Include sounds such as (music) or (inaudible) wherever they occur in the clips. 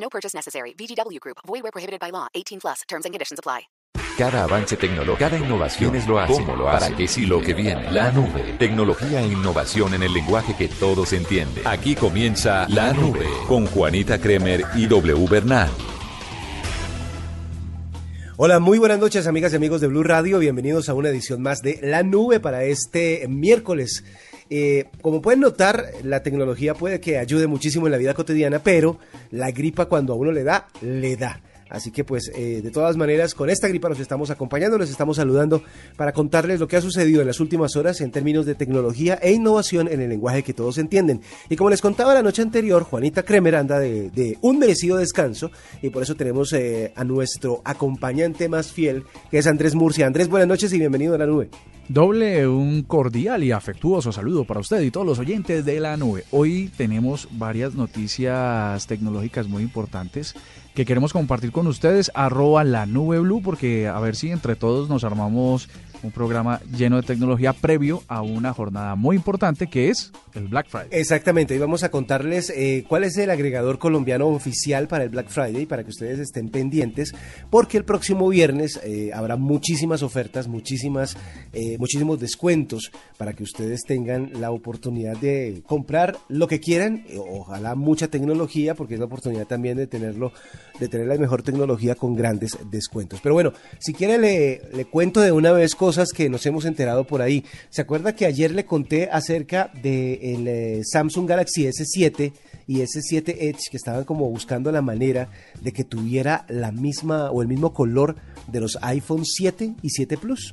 No purchase necessary. VGW Group. Void where prohibited by law. 18 plus. Terms and conditions apply. Cada avance tecnológico, cada innovación es lo hace, cómo lo hace, para qué sí lo que viene. La nube, tecnología e innovación en el lenguaje que todos entienden. Aquí comienza La Nube con Juanita Kremer y W Bernal. Hola, muy buenas noches amigas y amigos de Blue Radio, bienvenidos a una edición más de La Nube para este miércoles. Eh, como pueden notar, la tecnología puede que ayude muchísimo en la vida cotidiana, pero la gripa cuando a uno le da, le da. Así que pues eh, de todas maneras con esta gripa nos estamos acompañando, nos estamos saludando para contarles lo que ha sucedido en las últimas horas en términos de tecnología e innovación en el lenguaje que todos entienden. Y como les contaba la noche anterior, Juanita Kremer anda de, un merecido descanso y por eso tenemos eh, a nuestro acompañante más fiel que es Andrés Murcia. Andrés, buenas noches y bienvenido a la nube. Doble un cordial y afectuoso saludo para usted y todos los oyentes de la nube. Hoy tenemos varias noticias tecnológicas muy importantes que queremos compartir con ustedes. Arroba la nube blue porque a ver si entre todos nos armamos un programa lleno de tecnología previo a una jornada muy importante que es el Black Friday. Exactamente, y vamos a contarles eh, cuál es el agregador colombiano oficial para el Black Friday para que ustedes estén pendientes porque el próximo viernes eh, habrá muchísimas ofertas, muchísimas, eh, muchísimos descuentos para que ustedes tengan la oportunidad de comprar lo que quieran, ojalá mucha tecnología porque es la oportunidad también de tenerlo de tener la mejor tecnología con grandes descuentos. Pero bueno, si quiere le, le cuento de una vez cosas que nos hemos enterado por ahí. ¿Se acuerda que ayer le conté acerca del de eh, Samsung Galaxy S7 y S7 Edge que estaban como buscando la manera de que tuviera la misma o el mismo color de los iPhone 7 y 7 Plus?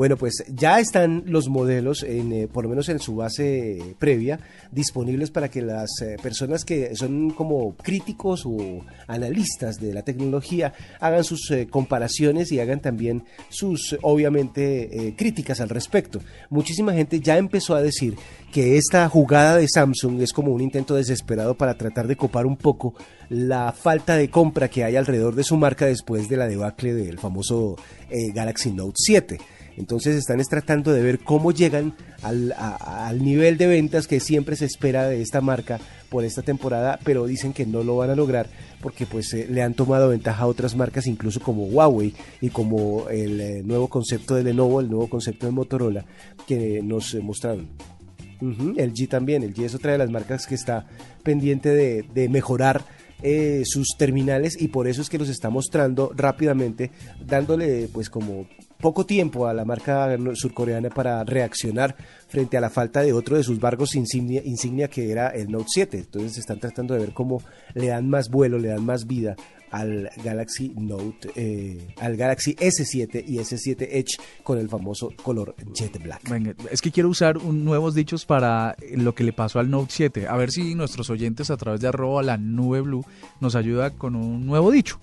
Bueno, pues ya están los modelos, en, eh, por lo menos en su base previa, disponibles para que las eh, personas que son como críticos o analistas de la tecnología hagan sus eh, comparaciones y hagan también sus, obviamente, críticas al respecto. Muchísima gente ya empezó a decir que esta jugada de Samsung es como un intento desesperado para tratar de copar un poco la falta de compra que hay alrededor de su marca después de la debacle del famoso Galaxy Note 7. Entonces están tratando de ver cómo llegan al, nivel de ventas que siempre se espera de esta marca por esta temporada, pero dicen que no lo van a lograr porque pues eh, le han tomado ventaja a otras marcas, incluso como Huawei y como el eh, nuevo concepto de Lenovo, el nuevo concepto de Motorola que nos eh, mostraron. el G también, el G es otra de las marcas que está pendiente de, mejorar sus terminales y por eso es que los está mostrando rápidamente, dándole pues como poco tiempo a la marca surcoreana para reaccionar frente a la falta de otro de sus barcos insignia, insignia que era el Note 7. Entonces están tratando de ver cómo le dan más vuelo, le dan más vida al Galaxy Note, eh, al Galaxy S7 y S7 Edge con el famoso color Jet Black. es que quiero usar un, nuevos dichos para lo que le pasó al Note 7. A ver si nuestros oyentes a través de arroba la nube blue nos ayuda con un nuevo dicho.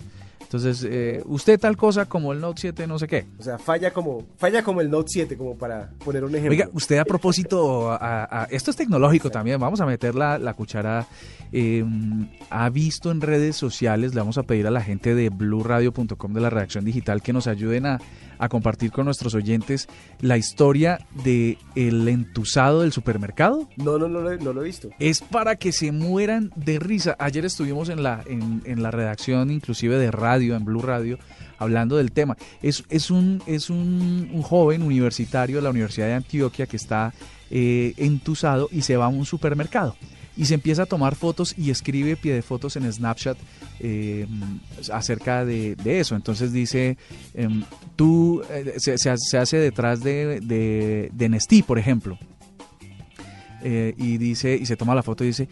Entonces, eh, usted tal cosa como el Note 7, no sé qué. O sea, falla como, falla como el Note 7, como para poner un ejemplo. Oiga, usted a propósito, a, esto es tecnológico también, vamos a meter la, la cuchara. Em, ha visto en redes sociales, le vamos a pedir a la gente de bluradio.com de la redacción digital que nos ayuden a a compartir con nuestros oyentes la historia de el entusado del supermercado? No, no, no, no, lo he visto. Es para que se mueran de risa. Ayer estuvimos en la, en, la redacción inclusive de radio, en Blue Radio, hablando del tema. Es, es, un, es un, joven universitario de la Universidad de Antioquia que está eh, entusado y se va a un supermercado y se empieza a tomar fotos y escribe pie de fotos en Snapchat eh, acerca de, eso. Entonces dice, em, tú, eh, se, hace detrás de, de, Nestí, por ejemplo. Eh, y dice, y se toma la foto y dice,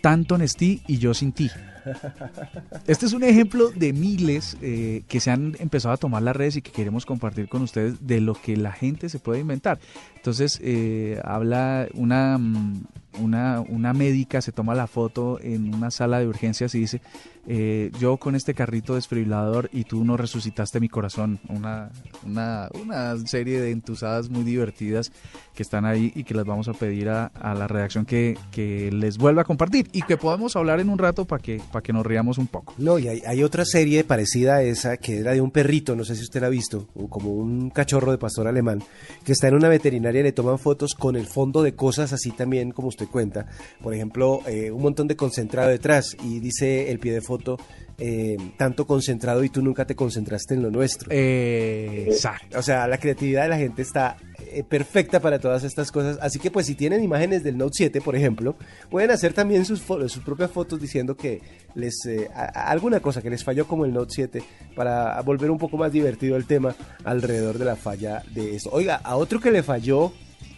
tanto Nestí y yo sin ti. (laughs) Este es un ejemplo de miles eh, que se han empezado a tomar las redes y que queremos compartir con ustedes de lo que la gente se puede inventar. Entonces, eh, habla una, mm, una, una médica, se toma la foto en una sala de urgencias y dice, eh, yo con este carrito desfibrilador y tú no resucitaste mi corazón. Una, una, una serie de entusadas muy divertidas que están ahí y que les vamos a pedir a, a la redacción que, que les vuelva a compartir y que podamos hablar en un rato para que, para que nos riamos un poco. No, y hay, otra serie parecida a esa que era de un perrito, no sé si usted la ha visto, como un cachorro de pastor alemán, que está en una veterinaria y le toman fotos con el fondo de cosas así también como usted cuenta. Por ejemplo, eh, un montón de concentrado detrás y dice el pie de foto, eh, tanto concentrado y tú nunca te concentraste en lo nuestro. Eh, exacto. O sea, la creatividad de la gente está eh, perfecta para todas estas cosas. Así que pues si tienen imágenes del Note 7, por ejemplo, pueden hacer también sus, sus propias fotos diciendo que les eh, a- a- alguna cosa que les falló como el Note 7 para volver un poco más divertido el tema alrededor de la falla de esto. Oiga, a otro que le falló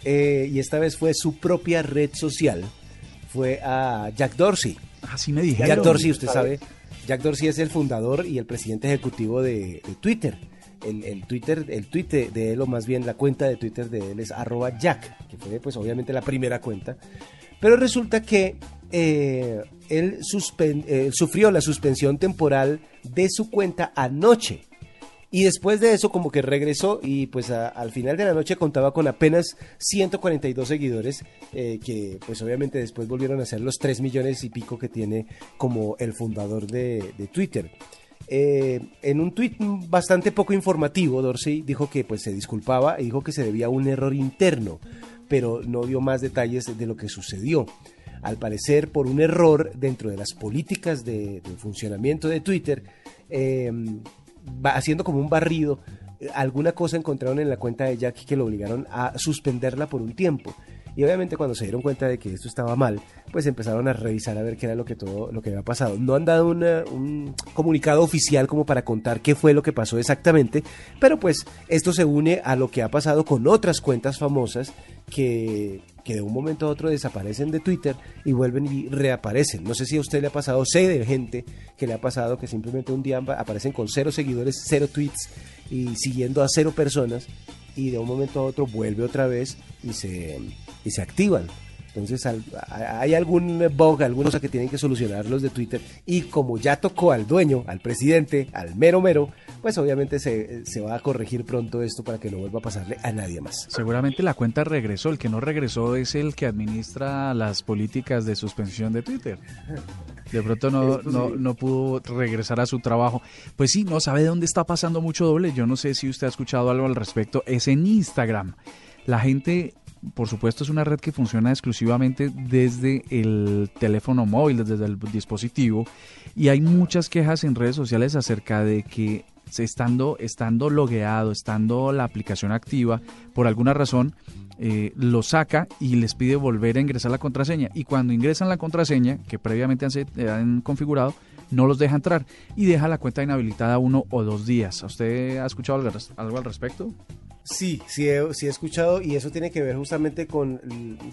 y esta vez fue su propia red social fue a Jack Dorsey. Así me dijeron. Jack Dorsey, usted sabe, Jack Dorsey es el fundador y el presidente ejecutivo de, Twitter. El, Twitter, el tweet de, él, o más bien la cuenta de Twitter de él es arroba Jack, que fue pues obviamente la primera cuenta. Pero resulta que eh, él eh, sufrió la suspensión temporal de su cuenta anoche. Y después de eso como que regresó y pues al final de la noche contaba con apenas 142 seguidores, eh, que pues obviamente después volvieron a ser los 3 millones y pico que tiene como el fundador de, Twitter. Eh, en un tuit bastante poco informativo, Dorsey dijo que pues se disculpaba y dijo que se debía a un error interno, pero no dio más detalles de lo que sucedió. Al parecer, por un error dentro de las políticas de, funcionamiento de Twitter, eh, haciendo como un barrido, eh, alguna cosa encontraron en la cuenta de Jack que lo obligaron a suspenderla por un tiempo. Y obviamente cuando se dieron cuenta de que esto estaba mal, pues empezaron a revisar a ver qué era lo que todo lo que había pasado. No han dado un comunicado oficial como para contar qué fue lo que pasó exactamente, pero pues esto se une a lo que ha pasado con otras cuentas famosas que, que de un momento a otro desaparecen de Twitter y vuelven y reaparecen. No sé si a usted le ha pasado, sé de gente que le ha pasado que simplemente un día aparecen con cero seguidores, cero tweets y siguiendo a cero personas y de un momento a otro vuelve otra vez y se, y se activan. Entonces al- hay algún bug, alguna cosa que tienen que solucionar los de Twitter y como ya tocó al dueño, al presidente, al mero mero, pues obviamente se, se va a corregir pronto esto para que no vuelva a pasarle a nadie más. Seguramente la cuenta regresó. El que no regresó es el que administra las políticas de suspensión de Twitter. De pronto no, no, no pudo regresar a su trabajo. Pues sí, no sabe de dónde está pasando mucho doble. Yo no sé si usted ha escuchado algo al respecto. Es en Instagram. La gente, por supuesto, es una red que funciona exclusivamente desde el teléfono móvil, desde el dispositivo. Y hay muchas quejas en redes sociales acerca de que estando, estando logueado, estando la aplicación activa, por alguna razón, eh, lo saca y les pide volver a ingresar la contraseña. Y cuando ingresan la contraseña, que previamente han, se- han configurado, no los deja entrar y deja la cuenta inhabilitada uno o dos días. ¿Usted ha escuchado algo al respecto? Sí, sí he, sí he escuchado y eso tiene que ver justamente con,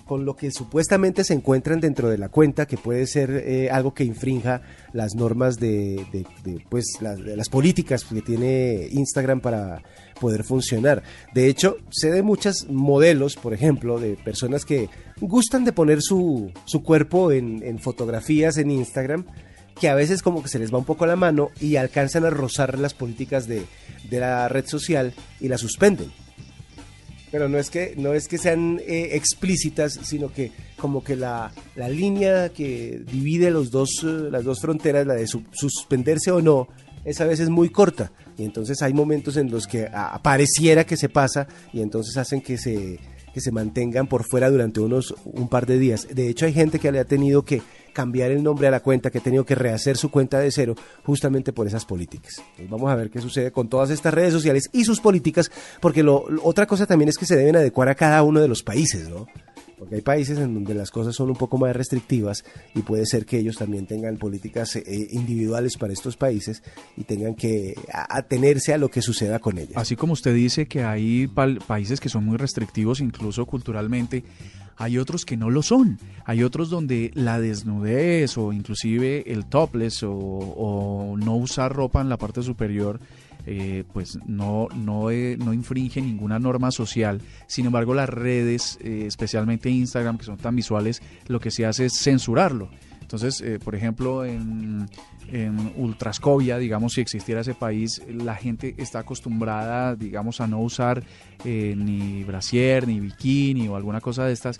con lo que supuestamente se encuentran dentro de la cuenta, que puede ser eh, algo que infrinja las normas de, de- de, pues, las, políticas que tiene Instagram para poder funcionar. De hecho, sé de muchos modelos, por ejemplo, de personas que gustan de poner su, su cuerpo en, en fotografías en Instagram que a veces como que se les va un poco la mano y alcanzan a rozar las políticas de, de la red social y la suspenden. Pero no es que, no es que sean eh, explícitas, sino que como que la, la línea que divide los dos, eh, las dos fronteras, la de su- suspenderse o no, es a veces muy corta. Y entonces hay momentos en los que ah, pareciera que se pasa y entonces hacen que se, que se mantengan por fuera durante unos un par de días. De hecho, hay gente que le ha tenido que cambiar el nombre a la cuenta, que ha tenido que rehacer su cuenta de cero justamente por esas políticas. Vamos a ver qué sucede con todas estas redes sociales y sus políticas, porque lo- otra cosa también es que se deben adecuar a cada uno de los países, ¿no? Porque hay países en donde las cosas son un poco más restrictivas y puede ser que ellos también tengan políticas eh, individuales para estos países y tengan que atenerse a lo que suceda con ellas. Así como usted dice que hay pal- países que son muy restrictivos, incluso culturalmente, hay otros que no lo son. Hay otros donde la desnudez o inclusive el topless o no usar ropa en la parte superior, eh, pues no, no, eh, no infringe ninguna norma social. Sin embargo, las redes, eh, especialmente Instagram, que son tan visuales, lo que se hace es censurarlo. Entonces, por ejemplo, en, en Ultrascovia, digamos, si existiera ese país, la gente está acostumbrada, digamos, a no usar ni brasier, ni bikini o alguna cosa de estas.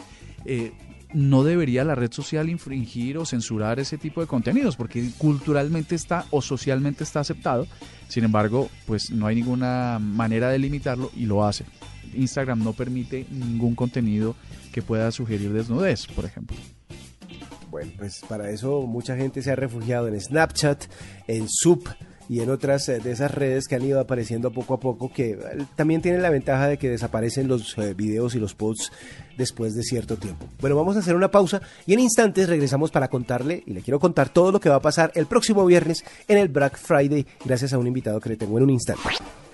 No debería la red social infringir o censurar ese tipo de contenidos, porque culturalmente está o socialmente está aceptado. Sin embargo, pues no hay ninguna manera de limitarlo y lo hace. Instagram no permite ningún contenido que pueda sugerir desnudez, por ejemplo. Bueno, pues para eso mucha gente se ha refugiado en Snapchat, en Sup y en otras eh, de esas redes que han ido apareciendo poco a poco, que eh, también tienen la ventaja de que desaparecen los eh, videos y los posts después de cierto tiempo. Bueno, vamos a hacer una pausa y en instantes regresamos para contarle, y le quiero contar todo lo que va a pasar el próximo viernes en el Black Friday, gracias a un invitado que le tengo en un instante.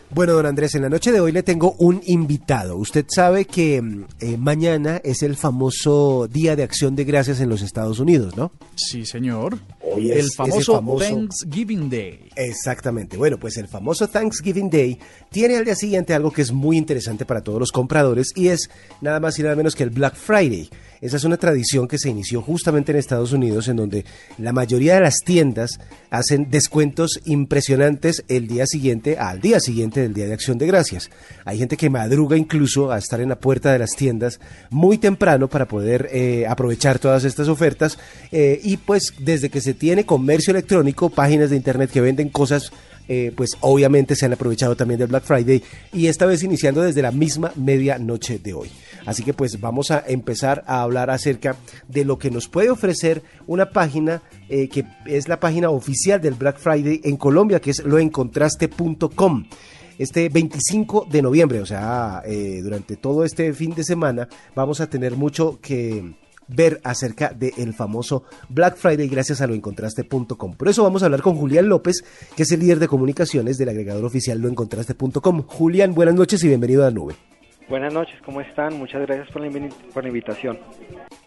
Bueno, don Andrés, en la noche de hoy le tengo un invitado. Usted sabe que mm, eh, mañana es el famoso Día de Acción de Gracias en los Estados Unidos, ¿no? Sí, señor. Hoy es el famoso- Thanksgiving Day. Exactamente. Bueno, pues el famoso Thanksgiving Day tiene al día siguiente algo que es muy interesante para todos los compradores y es nada más y nada menos que el Black Friday. Esa es una tradición que se inició justamente en Estados Unidos en donde la mayoría de las tiendas hacen descuentos impresionantes el día siguiente al día siguiente del Día de Acción de Gracias. Hay gente que madruga incluso a estar en la puerta de las tiendas muy temprano para poder eh, aprovechar todas estas ofertas eh, y pues desde que se tiene comercio electrónico, páginas de internet que venden cosas eh, pues obviamente se han aprovechado también del Black Friday y esta vez iniciando desde la misma medianoche de hoy. Así que pues vamos a empezar a hablar acerca de lo que nos puede ofrecer una página eh, que es la página oficial del Black Friday en Colombia, que es loencontraste.com. Este 25 de noviembre, o sea, eh, durante todo este fin de semana, vamos a tener mucho que ver acerca del famoso Black Friday gracias a loencontraste.com. Por eso vamos a hablar con Julián López, que es el líder de comunicaciones del agregador oficial loencontraste.com. Julián, buenas noches y bienvenido a la nube. Buenas noches, ¿cómo están? Muchas gracias por la, por la invitación.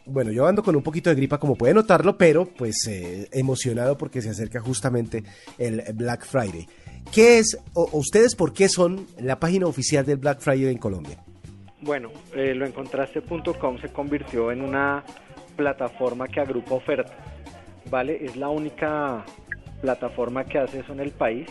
Bueno, yo ando con un poquito de gripa, como puede notarlo, pero pues eh, emocionado porque se acerca justamente el Black Friday. ¿Qué es, o ustedes por qué son la página oficial del Black Friday en Colombia? Bueno, eh, loencontraste.com se convirtió en una plataforma que agrupa ofertas, ¿vale? Es la única plataforma que hace eso en el país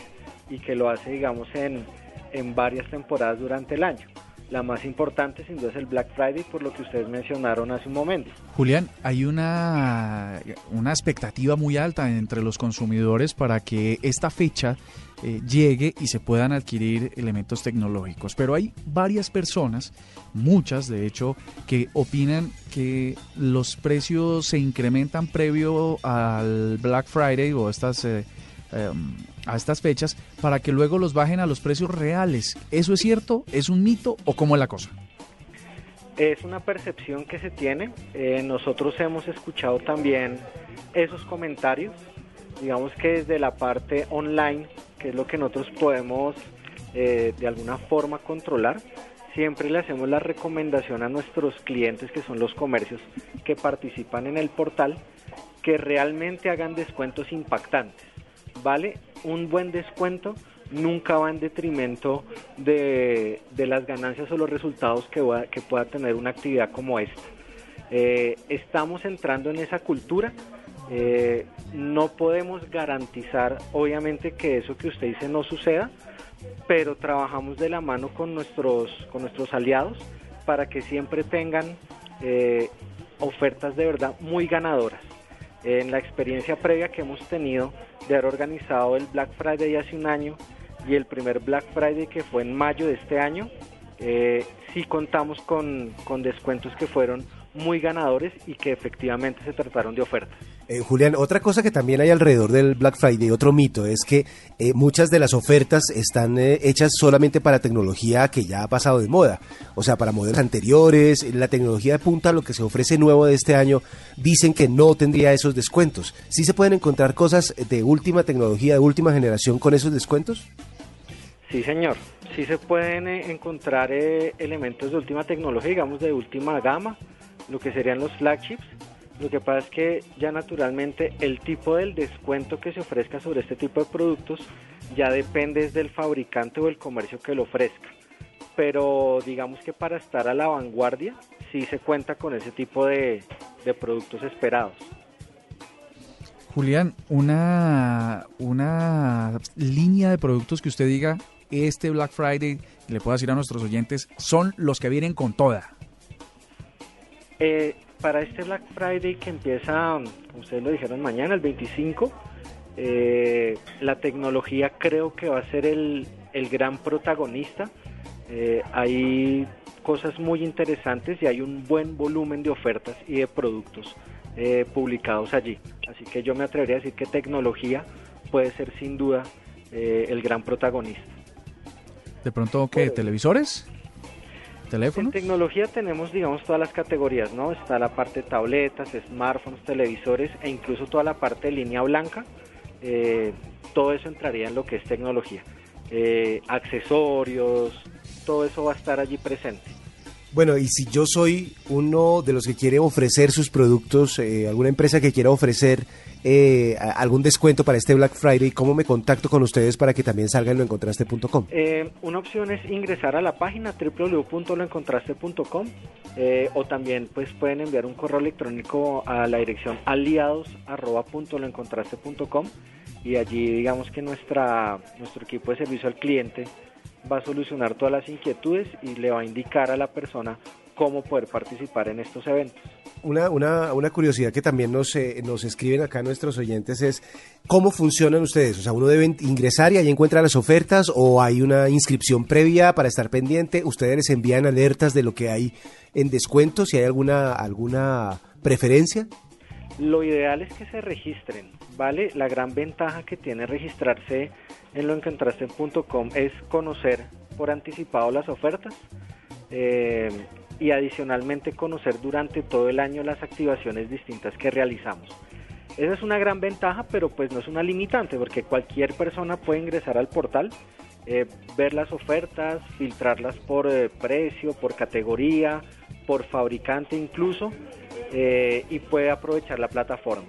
y que lo hace, digamos, en, en varias temporadas durante el año. La más importante, sin duda, es el Black Friday, por lo que ustedes mencionaron hace un momento. Julián, hay una, una expectativa muy alta entre los consumidores para que esta fecha eh, llegue y se puedan adquirir elementos tecnológicos. Pero hay varias personas, muchas de hecho, que opinan que los precios se incrementan previo al Black Friday o estas... eh, em, a estas fechas para que luego los bajen a los precios reales. ¿Eso es cierto? ¿Es un mito o cómo es la cosa? Es una percepción que se tiene. Eh, nosotros hemos escuchado también esos comentarios, digamos que desde la parte online, que es lo que nosotros podemos eh, de alguna forma controlar, siempre le hacemos la recomendación a nuestros clientes, que son los comercios que participan en el portal, que realmente hagan descuentos impactantes. ¿Vale? Un buen descuento nunca va en detrimento de, de las ganancias o los resultados que, va- que pueda tener una actividad como esta. Eh, estamos entrando en esa cultura. Eh, no podemos garantizar, obviamente, que eso que usted dice no suceda, pero trabajamos de la mano con nuestros, con nuestros aliados para que siempre tengan eh, ofertas de verdad muy ganadoras. En la experiencia previa que hemos tenido de haber organizado el Black Friday hace un año y el primer Black Friday que fue en mayo de este año, eh, sí contamos con, con descuentos que fueron muy ganadores y que efectivamente se trataron de ofertas. Eh, Julián, otra cosa que también hay alrededor del Black Friday, otro mito, es que eh, muchas de las ofertas están eh, hechas solamente para tecnología que ya ha pasado de moda, o sea, para modelos anteriores, la tecnología de punta, lo que se ofrece nuevo de este año, dicen que no tendría esos descuentos. ¿Sí se pueden encontrar cosas de última tecnología, de última generación con esos descuentos? Sí, señor. Sí se pueden encontrar elementos de última tecnología, digamos de última gama, lo que serían los flagships lo que pasa es que ya naturalmente el tipo del descuento que se ofrezca sobre este tipo de productos ya depende del fabricante o el comercio que lo ofrezca. Pero digamos que para estar a la vanguardia sí se cuenta con ese tipo de, productos esperados. Julián, una, una línea de productos que usted diga, este Black Friday, le puedo decir a nuestros oyentes, son los que vienen con toda. Eh, para este Black Friday que empieza, como ustedes lo dijeron, mañana, el 25, eh, la tecnología creo que va a ser el, gran protagonista. Eh, hay cosas muy interesantes y hay un buen volumen de ofertas y de productos eh, publicados allí. Así que yo me atrevería a decir que tecnología puede ser sin duda el gran protagonista. ¿De pronto qué? ¿Televisores? En tecnología tenemos, digamos, todas las categorías, ¿no? Está la parte de tabletas, smartphones, televisores e incluso toda la parte de línea blanca. Eh, todo eso entraría en lo que es tecnología. Eh, accesorios, todo eso va a estar allí presente. Bueno, y si yo soy uno de los que quiere ofrecer sus productos, eh, alguna empresa que quiera ofrecer eh, algún descuento para este Black Friday, ¿cómo me contacto con ustedes para que también salga en loencontraste.com? Eh, una opción es ingresar a la página www.loencontraste.com eh, o también pues pueden enviar un correo electrónico a la dirección aliados.loencontraste.com y allí digamos que nuestra, nuestro equipo de servicio al cliente va a solucionar todas las inquietudes y le va a indicar a la persona cómo poder participar en estos eventos. Una, una, una curiosidad que también nos, eh, nos escriben acá nuestros oyentes es cómo funcionan ustedes. O sea, uno debe ingresar y ahí encuentra las ofertas o hay una inscripción previa para estar pendiente. Ustedes les envían alertas de lo que hay en descuento, si hay alguna, alguna preferencia. Lo ideal es que se registren, ¿vale? La gran ventaja que tiene registrarse en loencontraste.com es conocer por anticipado las ofertas. Eh, y adicionalmente conocer durante todo el año las activaciones distintas que realizamos. Esa es una gran ventaja, pero pues no es una limitante, porque cualquier persona puede ingresar al portal, eh, ver las ofertas, filtrarlas por eh, precio, por categoría, por fabricante incluso, eh, y puede aprovechar la plataforma.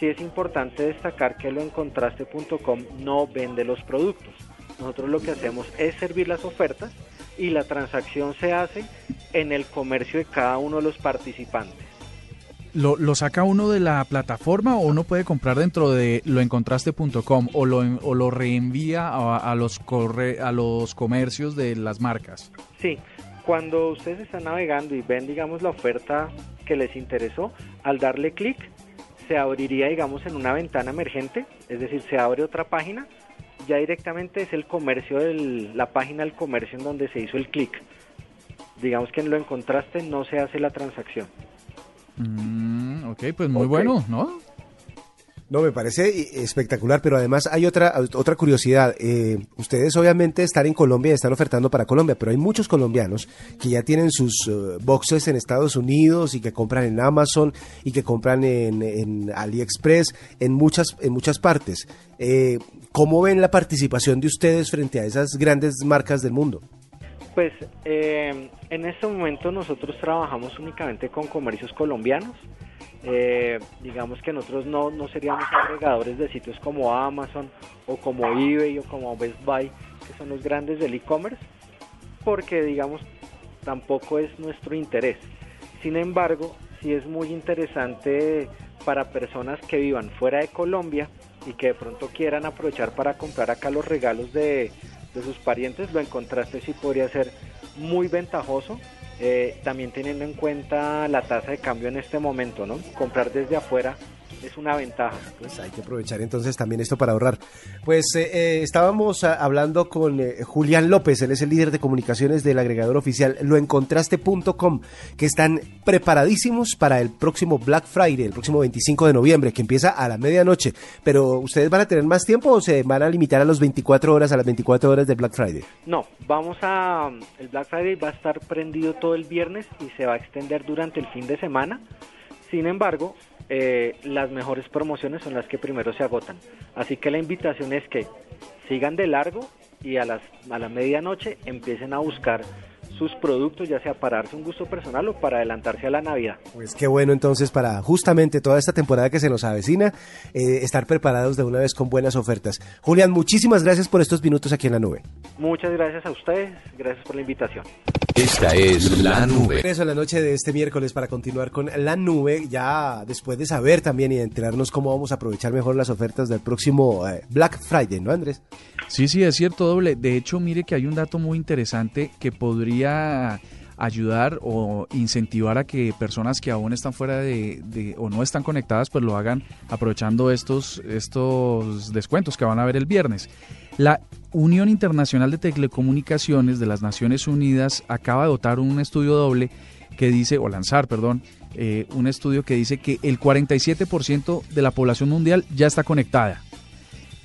Sí es importante destacar que lo encontraste.com no vende los productos. Nosotros lo que hacemos es servir las ofertas y la transacción se hace en el comercio de cada uno de los participantes. ¿Lo, lo saca uno de la plataforma o uno puede comprar dentro de loencontraste.com o lo, o lo reenvía a, los corre, a los comercios de las marcas? Sí, cuando ustedes están navegando y ven, digamos, la oferta que les interesó, al darle clic, se abriría, digamos, en una ventana emergente, es decir, se abre otra página ya directamente es el comercio, del, la página del comercio en donde se hizo el clic. Digamos que en lo encontraste no se hace la transacción. Mm, ok, pues muy bueno, ¿no? No, me parece espectacular, pero además hay otra otra curiosidad. Eh, ustedes obviamente están en Colombia y están ofertando para Colombia, pero hay muchos colombianos que ya tienen sus eh, boxes en Estados Unidos y que compran en Amazon y que compran en, AliExpress, en muchas en muchas partes. Eh, ¿Cómo ven la participación de ustedes frente a esas grandes marcas del mundo? Pues en este momento nosotros trabajamos únicamente con comercios colombianos. Eh, digamos que nosotros no, no seríamos agregadores de sitios como Amazon o como eBay o como Best Buy, que son los grandes del e-commerce, porque digamos tampoco es nuestro interés. Sin embargo, sí es muy interesante para personas que vivan fuera de Colombia y que de pronto quieran aprovechar para comprar acá los regalos de, de sus parientes, lo encontraste sí podría ser muy ventajoso eh, también teniendo en cuenta la tasa de cambio en este momento, ¿no? Comprar desde afuera es una ventaja. Pues hay que aprovechar entonces también esto para ahorrar. Pues eh, eh, estábamos ah, hablando con eh, Julián López, él es el líder de comunicaciones del agregador oficial loencontraste.com, que están preparadísimos para el próximo Black Friday, el próximo 25 de noviembre, que empieza a la medianoche. Pero ¿ustedes van a tener más tiempo o se van a limitar a las 24 horas, a las 24 horas de Black Friday? No, vamos a... El Black Friday va a estar prendido todo el viernes y se va a extender durante el fin de semana. Sin embargo, eh, las mejores promociones son las que primero se agotan. Así que la invitación es que sigan de largo y a, las, a la medianoche empiecen a buscar sus productos, ya sea para darse un gusto personal o para adelantarse a la Navidad. Pues qué bueno entonces para justamente toda esta temporada que se nos avecina, eh, estar preparados de una vez con buenas ofertas. Julián, muchísimas gracias por estos minutos aquí en la nube. Muchas gracias a ustedes, gracias por la invitación. Esta es la nube. Eso en la noche de este miércoles para continuar con la nube, ya después de saber también y de enterarnos cómo vamos a aprovechar mejor las ofertas del próximo eh, Black Friday, ¿no, Andrés? Sí, sí, es cierto, doble. De hecho, mire que hay un dato muy interesante que podría ayudar o incentivar a que personas que aún están fuera de, de, o no están conectadas pues lo hagan aprovechando estos estos descuentos que van a haber el viernes. La Unión Internacional de Telecomunicaciones de las Naciones Unidas acaba de dotar un estudio doble que dice, o lanzar, perdón, eh, un estudio que dice que el 47% de la población mundial ya está conectada.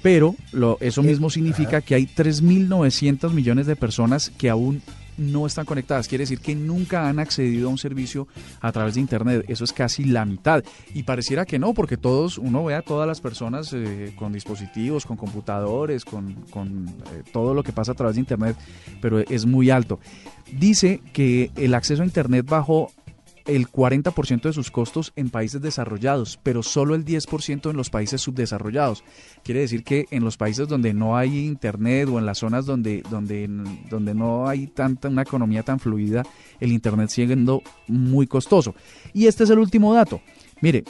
Pero lo, eso mismo significa que hay 3.900 millones de personas que aún no están conectadas. Quiere decir que nunca han accedido a un servicio a través de Internet. Eso es casi la mitad. Y pareciera que no, porque todos, uno ve a todas las personas eh, con dispositivos, con computadores, con, con eh, todo lo que pasa a través de Internet, pero es muy alto. Dice que el acceso a Internet bajó el 40% de sus costos en países desarrollados, pero solo el 10% en los países subdesarrollados. Quiere decir que en los países donde no hay internet o en las zonas donde, donde, donde no hay tanta una economía tan fluida, el internet sigue siendo muy costoso. Y este es el último dato. Mire,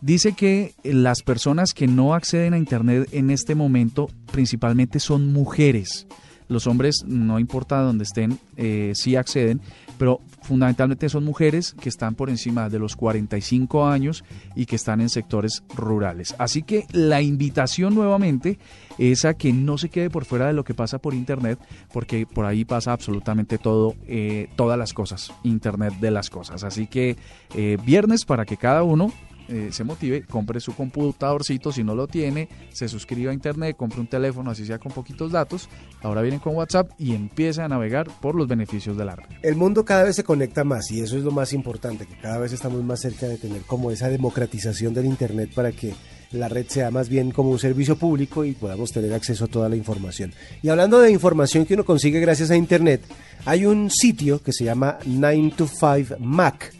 dice que las personas que no acceden a internet en este momento principalmente son mujeres. Los hombres, no importa dónde estén, eh, sí acceden, pero fundamentalmente son mujeres que están por encima de los 45 años y que están en sectores rurales. Así que la invitación nuevamente es a que no se quede por fuera de lo que pasa por Internet, porque por ahí pasa absolutamente todo, eh, todas las cosas, Internet de las cosas. Así que eh, viernes para que cada uno eh, se motive, compre su computadorcito si no lo tiene, se suscriba a internet, compre un teléfono, así sea con poquitos datos. Ahora vienen con WhatsApp y empiece a navegar por los beneficios de la red. El mundo cada vez se conecta más y eso es lo más importante, que cada vez estamos más cerca de tener como esa democratización del internet para que la red sea más bien como un servicio público y podamos tener acceso a toda la información. Y hablando de información que uno consigue gracias a internet, hay un sitio que se llama 9to5 Mac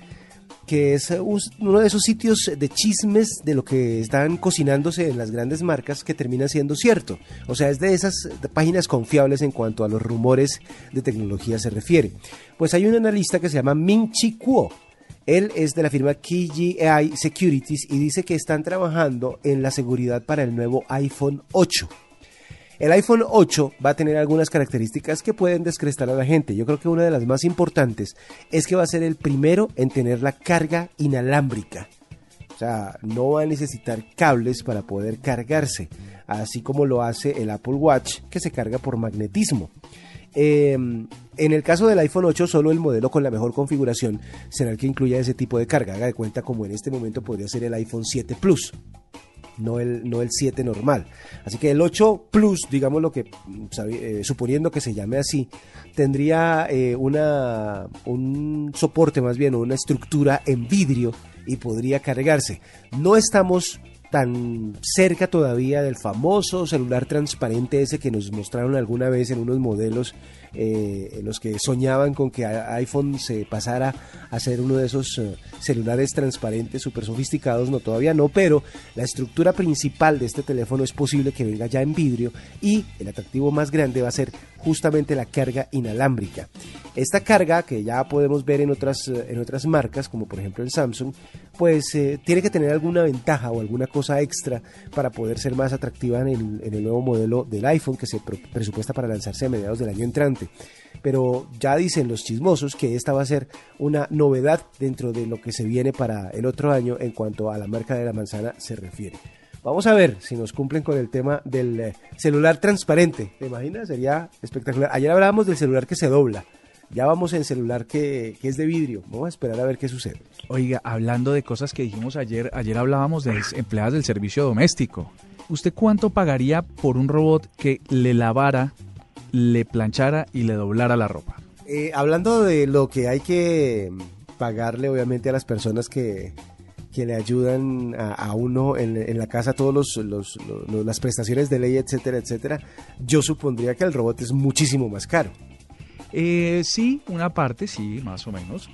que es uno de esos sitios de chismes de lo que están cocinándose en las grandes marcas que termina siendo cierto. O sea, es de esas páginas confiables en cuanto a los rumores de tecnología se refiere. Pues hay un analista que se llama Ming Chi Kuo. Él es de la firma KGI Securities y dice que están trabajando en la seguridad para el nuevo iPhone 8. El iPhone 8 va a tener algunas características que pueden descrestar a la gente. Yo creo que una de las más importantes es que va a ser el primero en tener la carga inalámbrica. O sea, no va a necesitar cables para poder cargarse, así como lo hace el Apple Watch, que se carga por magnetismo. Eh, en el caso del iPhone 8, solo el modelo con la mejor configuración será el que incluya ese tipo de carga. Haga de cuenta como en este momento podría ser el iPhone 7 Plus no el, no el 7 normal. Así que el 8 Plus, digamos lo que, eh, suponiendo que se llame así, tendría eh, una, un soporte más bien, una estructura en vidrio y podría cargarse. No estamos tan cerca todavía del famoso celular transparente ese que nos mostraron alguna vez en unos modelos eh, en los que soñaban con que iPhone se pasara a ser uno de esos eh, celulares transparentes súper sofisticados, no todavía no, pero la estructura principal de este teléfono es posible que venga ya en vidrio y el atractivo más grande va a ser justamente la carga inalámbrica. Esta carga que ya podemos ver en otras, eh, en otras marcas, como por ejemplo en Samsung, pues tiene que tener alguna ventaja o alguna cosa extra para poder ser más atractiva en el, en el nuevo modelo del iPhone que se presupuesta para lanzarse a mediados del año entrante. pero ya dicen los chismosos que esta va a ser una novedad dentro de lo que se viene para el otro año en cuanto a la marca de la manzana se refiere. Vamos a ver si nos cumplen con el tema del eh, celular transparente. ¿Te imaginas? Sería espectacular. Ayer hablábamos del celular que se dobla. Ya vamos en celular que, que, es de vidrio. Vamos a esperar a ver qué sucede. Oiga, hablando de cosas que dijimos ayer, ayer hablábamos de empleadas del servicio doméstico. ¿Usted cuánto pagaría por un robot que le lavara, le planchara y le doblara la ropa? Eh, hablando de lo que hay que pagarle, obviamente, a las personas que, que le ayudan a, uno en, la casa todos los, las prestaciones de ley, etcétera, etcétera, yo supondría que el robot es muchísimo más caro. Eh, sí, una parte, sí, más o menos.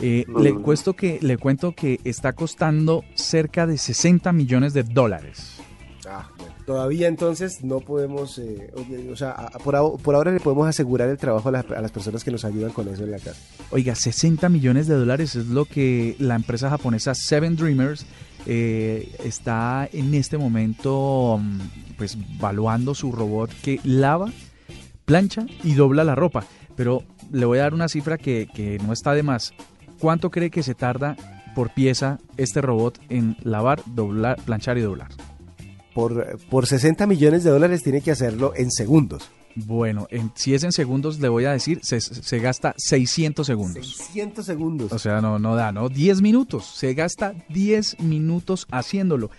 Eh, le, cuento que, le cuento que está costando cerca de 60 millones de dólares. Ah, Todavía entonces no podemos, eh, o sea, por, ahora le podemos asegurar el trabajo a, las personas que nos ayudan con eso en la casa. Oiga, 60 millones de dólares es lo que la empresa japonesa Seven Dreamers eh, está en este momento mm, pues valuando su robot que lava, plancha y dobla la ropa. Pero le voy a dar una cifra que, que no está de más. ¿Cuánto cree que se tarda por pieza este robot en lavar, doblar, planchar y doblar? por, por 60 millones de dólares tiene que hacerlo en segundos. Bueno, en, si es en segundos, le voy a decir, se, se, gasta 600 segundos. 600 segundos. O sea, no, no da, ¿no? 10 minutos. Se gasta 10 minutos haciéndolo.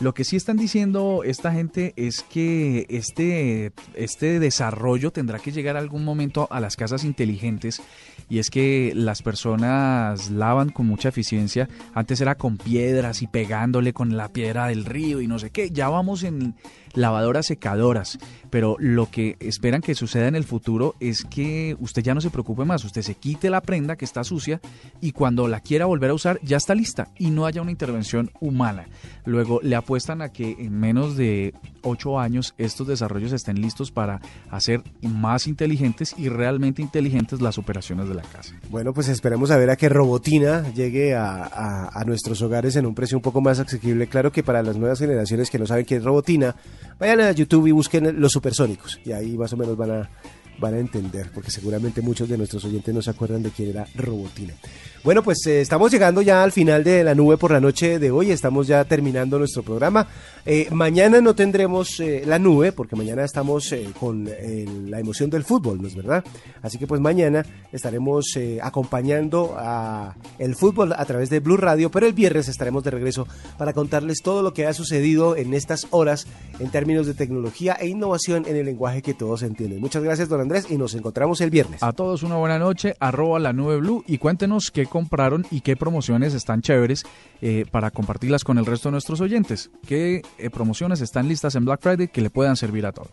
Lo que sí están diciendo esta gente es que este, este desarrollo tendrá que llegar algún momento a las casas inteligentes y es que las personas lavan con mucha eficiencia. Antes era con piedras y pegándole con la piedra del río y no sé qué. Ya vamos en lavadoras secadoras, pero lo que esperan que suceda en el futuro es que usted ya no se preocupe más, usted se quite la prenda que está sucia y cuando la quiera volver a usar ya está lista y no haya una intervención humana. Luego le apuestan a que en menos de 8 años estos desarrollos estén listos para hacer más inteligentes y realmente inteligentes las operaciones de la casa. Bueno, pues esperemos a ver a qué robotina llegue a, a nuestros hogares en un precio un poco más asequible. Claro que para las nuevas generaciones que no saben qué es robotina, vayan a YouTube y busquen los supersónicos y ahí más o menos van a van a entender, porque seguramente muchos de nuestros oyentes no se acuerdan de quién era Robotina. Bueno, pues eh, estamos llegando ya al final de la nube por la noche de hoy, estamos ya terminando nuestro programa. Eh, mañana no tendremos eh, la nube, porque mañana estamos con la emoción del fútbol, ¿no es verdad? Así que pues mañana estaremos acompañando a el fútbol a través de Blue Radio, pero el viernes estaremos de regreso para contarles todo lo que ha sucedido en estas horas en términos de tecnología e innovación en el lenguaje que todos entienden. Muchas gracias, don Andrés, y nos encontramos el viernes. A todos una buena noche, arroba la nube blue y cuéntenos qué compraron y qué promociones están chéveres eh, para compartirlas con el resto de nuestros oyentes. ¿Qué eh, promociones están listas en Black Friday que le puedan servir a todos?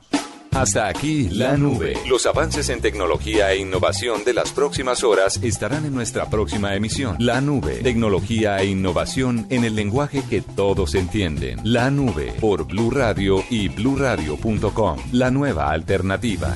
Hasta aquí la nube. Los avances en tecnología e innovación de las próximas horas estarán en nuestra próxima emisión. La nube. Tecnología e innovación en el lenguaje que todos entienden. La nube por Blue Radio y bluradio.com. La nueva alternativa.